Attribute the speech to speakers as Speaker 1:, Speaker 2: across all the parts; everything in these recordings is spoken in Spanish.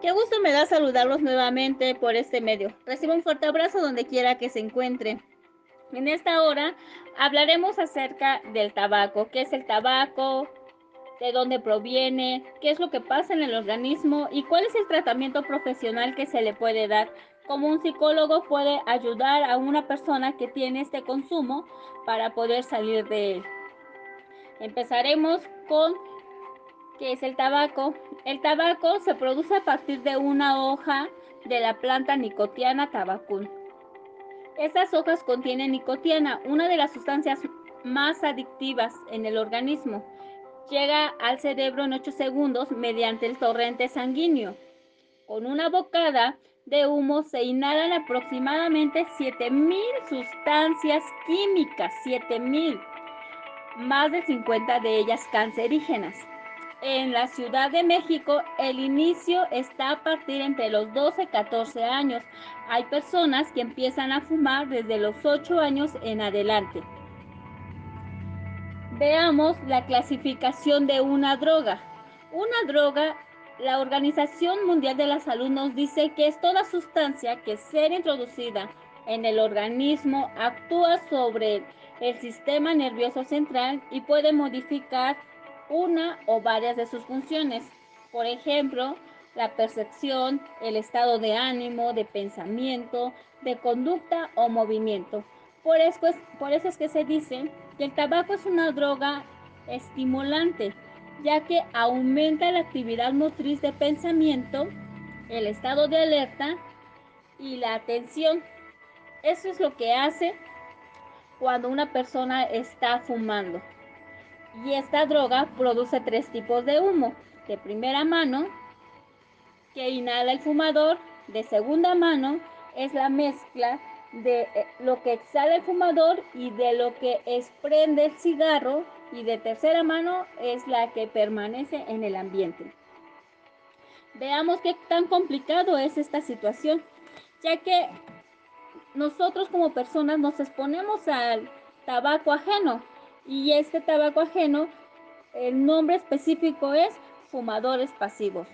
Speaker 1: Qué gusto me da saludarlos nuevamente por este medio. Recibo un fuerte abrazo donde quiera que se encuentre. En esta hora hablaremos acerca del tabaco, qué es el tabaco, de dónde proviene, qué es lo que pasa en el organismo y cuál es el tratamiento profesional que se le puede dar. Como un psicólogo puede ayudar a una persona que tiene este consumo para poder salir de él. Empezaremos con ¿Qué es el tabaco? El tabaco se produce a partir de una hoja de la planta nicotiana tabacum. Estas hojas contienen nicotina, una de las sustancias más adictivas en el organismo. Llega al cerebro en 8 segundos mediante el torrente sanguíneo. Con una bocada de humo se inhalan aproximadamente 7000 sustancias químicas, 7000, más de 50 de ellas cancerígenas en la Ciudad de México, el inicio está a partir entre los 12 y 14 años. Hay personas que empiezan a fumar desde los 8 años en adelante. Veamos la clasificación de una droga. Una droga, la Organización Mundial de la Salud nos dice que es toda sustancia que ser introducida en el organismo actúa sobre el sistema nervioso central y puede modificar una o varias de sus funciones. Por ejemplo, la percepción, el estado de ánimo, de pensamiento, de conducta o movimiento. Por eso, es, por eso es que se dice que el tabaco es una droga estimulante, ya que aumenta la actividad motriz de pensamiento, el estado de alerta y la atención. Eso es lo que hace cuando una persona está fumando. Y esta droga produce tres tipos de humo. De primera mano, que inhala el fumador. De segunda mano, es la mezcla de eh, lo que exhala el fumador y de lo que desprende el cigarro. Y de tercera mano es la que permanece en el ambiente. Veamos qué tan complicado es esta situación, ya que nosotros como personas nos exponemos al tabaco ajeno, y este tabaco ajeno, el nombre específico es fumadores pasivos.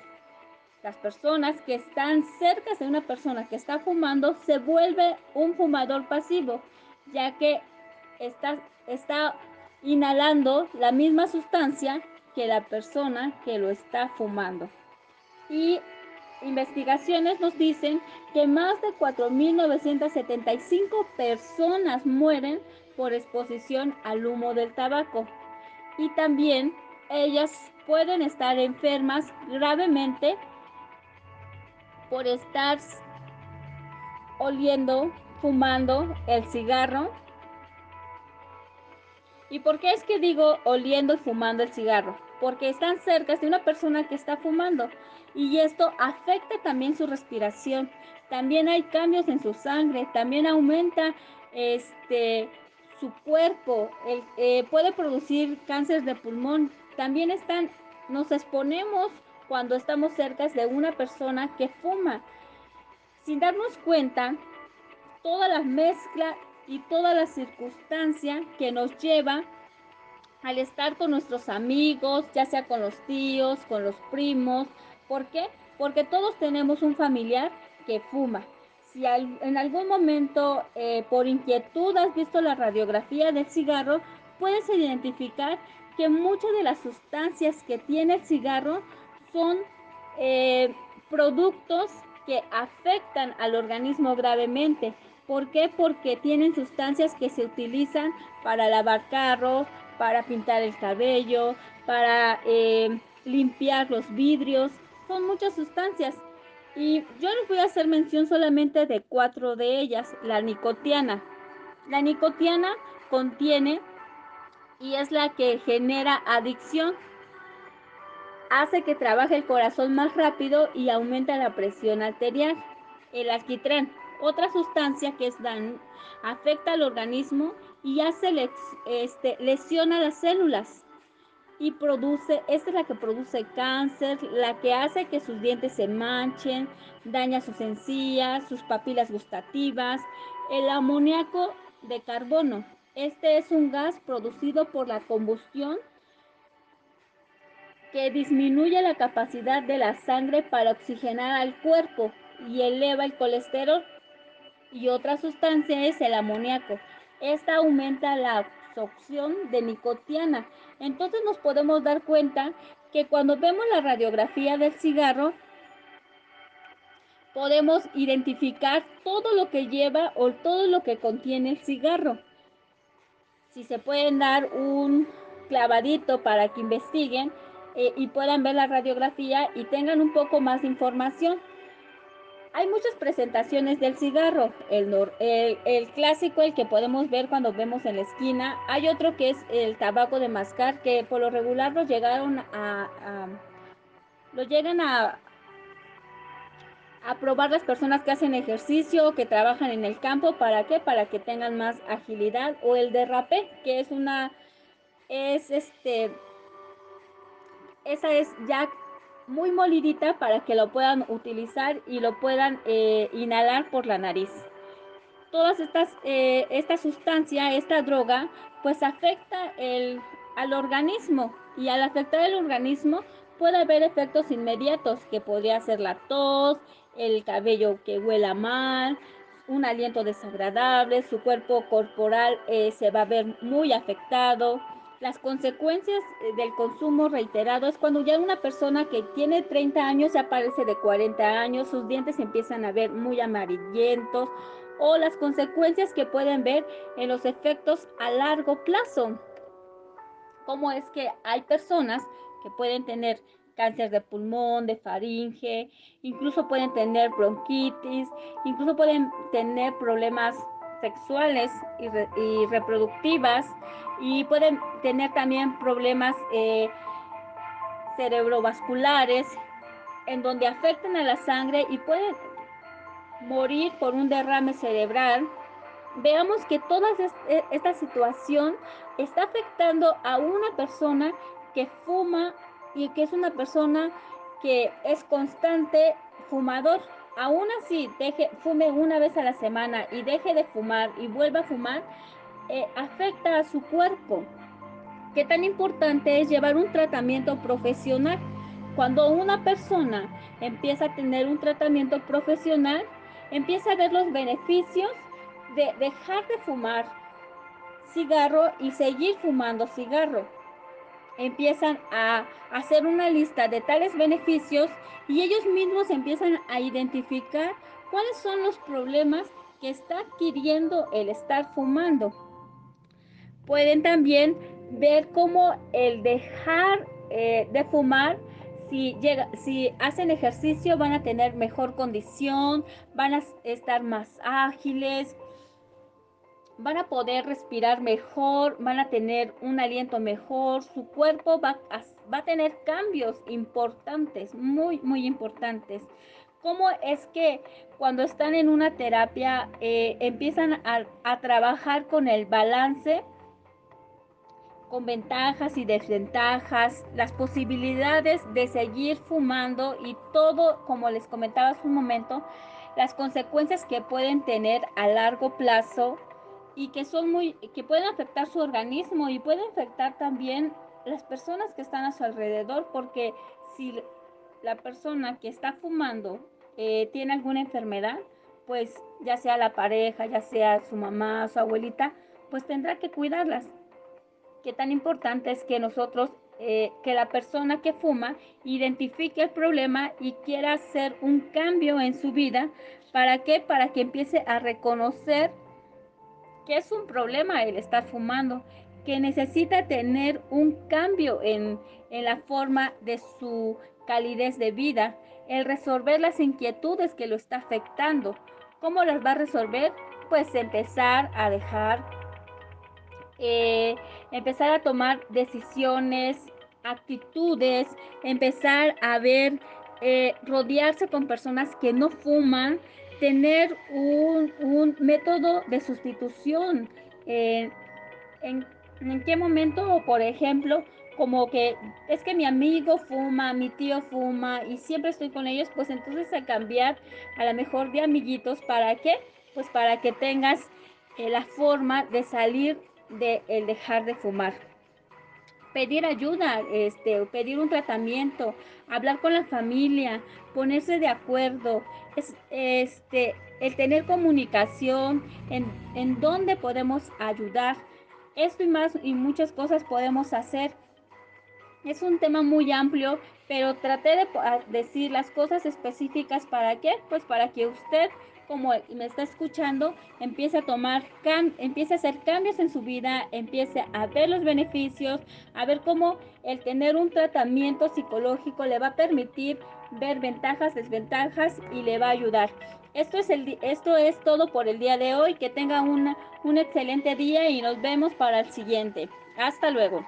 Speaker 1: Las personas que están cerca de una persona que está fumando se vuelve un fumador pasivo, ya que está, está inhalando la misma sustancia que la persona que lo está fumando. Y investigaciones nos dicen que más de 4.975 personas mueren por exposición al humo del tabaco. Y también ellas pueden estar enfermas gravemente por estar oliendo, fumando el cigarro. ¿Y por qué es que digo oliendo y fumando el cigarro? Porque están cerca de una persona que está fumando y esto afecta también su respiración. También hay cambios en su sangre, también aumenta este su cuerpo, eh, puede producir cáncer de pulmón. También están, nos exponemos cuando estamos cerca de una persona que fuma. Sin darnos cuenta, toda la mezcla y toda la circunstancia que nos lleva al estar con nuestros amigos, ya sea con los tíos, con los primos. ¿Por qué? Porque todos tenemos un familiar que fuma si en algún momento eh, por inquietud has visto la radiografía del cigarro, puedes identificar que muchas de las sustancias que tiene el cigarro son eh, productos que afectan al organismo gravemente. ¿Por qué? Porque tienen sustancias que se utilizan para lavar carros, para pintar el cabello, para eh, limpiar los vidrios. Son muchas sustancias y yo les voy a hacer mención solamente de cuatro de ellas. La nicotiana. La nicotiana contiene y es la que genera adicción. Hace que trabaje el corazón más rápido y aumenta la presión arterial. El alquitrán, otra sustancia que es dan, afecta al organismo y hace este, lesiona las células y produce, esta es la que produce cáncer, la que hace que sus dientes se manchen, daña sus encías, sus papilas gustativas, el amoníaco de carbono. Este es un gas producido por la combustión que disminuye la capacidad de la sangre para oxigenar al cuerpo y eleva el colesterol. Y otra sustancia es el amoníaco. Esta aumenta la absorción de nicotiana. Entonces nos podemos dar cuenta que cuando vemos la radiografía del cigarro, podemos identificar todo lo que lleva o todo lo que contiene el cigarro. Si se pueden dar un clavadito para que investiguen eh, y puedan ver la radiografía y tengan un poco más de información. Hay muchas presentaciones del cigarro, el, el, clásico, el que podemos ver cuando vemos en la esquina. Hay otro que es el tabaco de mascar, que por lo regular lo llegaron a, a lo llegan a, a probar las personas que hacen ejercicio o que trabajan en el campo. ¿Para qué? Para que tengan más agilidad. O el derrape, que es una, es este, esa es ya muy molidita para que lo puedan utilizar y lo puedan eh, inhalar por la nariz. Todas estas, eh, esta sustancia, esta droga, pues afecta el, al organismo y al afectar el organismo puede haber efectos inmediatos que podría ser la tos, el cabello que huela mal, un aliento desagradable, su cuerpo corporal eh, se va a ver muy afectado, las consecuencias eh, del consumo reiterado es cuando ya una persona que tiene 30 años ya parece de 40 años, sus dientes empiezan a ver muy amarillentos o las consecuencias que pueden ver en los efectos a largo plazo. Como es que hay personas que pueden tener cáncer de pulmón, de faringe, incluso pueden tener bronquitis, incluso pueden tener problemas sexuales y, reproductivas y pueden tener también problemas eh, cerebrovasculares en donde afectan a la sangre y pueden morir por un derrame cerebral. Veamos que toda e, esta situación está afectando a una persona que fuma y que es una persona que es constante fumador aún así deje, fume una vez a la semana y deje de fumar y vuelva a fumar, eh, afecta a su cuerpo. Qué tan importante es llevar un tratamiento profesional. Cuando una persona empieza a tener un tratamiento profesional, empieza a ver los beneficios de dejar de fumar cigarro y seguir fumando cigarro empiezan a hacer una lista de tales beneficios y ellos mismos empiezan a identificar cuáles son los problemas que está adquiriendo el estar fumando. Pueden también ver cómo el dejar eh, de fumar, si, llega, si hacen ejercicio van a tener mejor condición, van a estar más ágiles, van a poder respirar mejor, van a tener un aliento mejor, su cuerpo va a, va a tener cambios importantes, muy, muy importantes. ¿Cómo es que cuando están en una terapia eh, empiezan a, a trabajar con el balance? con ventajas y desventajas, las posibilidades de seguir fumando y todo, como les comentaba hace un momento, las consecuencias que pueden tener a largo plazo y que son muy, que pueden afectar su organismo y pueden afectar también las personas que están a su alrededor, porque si la persona que está fumando eh, tiene alguna enfermedad, pues ya sea la pareja, ya sea su mamá, su abuelita, pues tendrá que cuidarlas. Qué tan importante es que nosotros, eh, que la persona que fuma identifique el problema y quiera hacer un cambio en su vida. ¿Para qué? Para que empiece a reconocer que es un problema el estar fumando, que necesita tener un cambio en, la forma de su calidez de vida, el resolver las inquietudes que lo está afectando. ¿Cómo las va a resolver? Pues empezar a dejar, eh, empezar a tomar decisiones, actitudes, empezar a ver, eh, rodearse con personas que no fuman, tener un, método de sustitución. Eh, en, qué momento, por ejemplo, como que es que mi amigo fuma, mi tío fuma y siempre estoy con ellos, pues entonces a cambiar a lo mejor de amiguitos, ¿para qué? Pues para que tengas eh, la forma de salir de dejar de fumar. pedir ayuda, este, pedir un tratamiento, hablar con la familia, ponerse de acuerdo, es, este, el tener comunicación, en, en dónde podemos ayudar. Esto y más y muchas cosas podemos hacer. Es un tema muy amplio, pero traté de decir las cosas específicas para qué, pues para que usted como me está escuchando, empiece a tomar, empiece a hacer cambios en su vida, empiece a ver los beneficios, a ver cómo el tener un tratamiento psicológico le va a permitir ver ventajas, desventajas y le va a ayudar. Esto es, el, esto es todo por el día de hoy. Que tenga una, un excelente día y nos vemos para el siguiente. Hasta luego.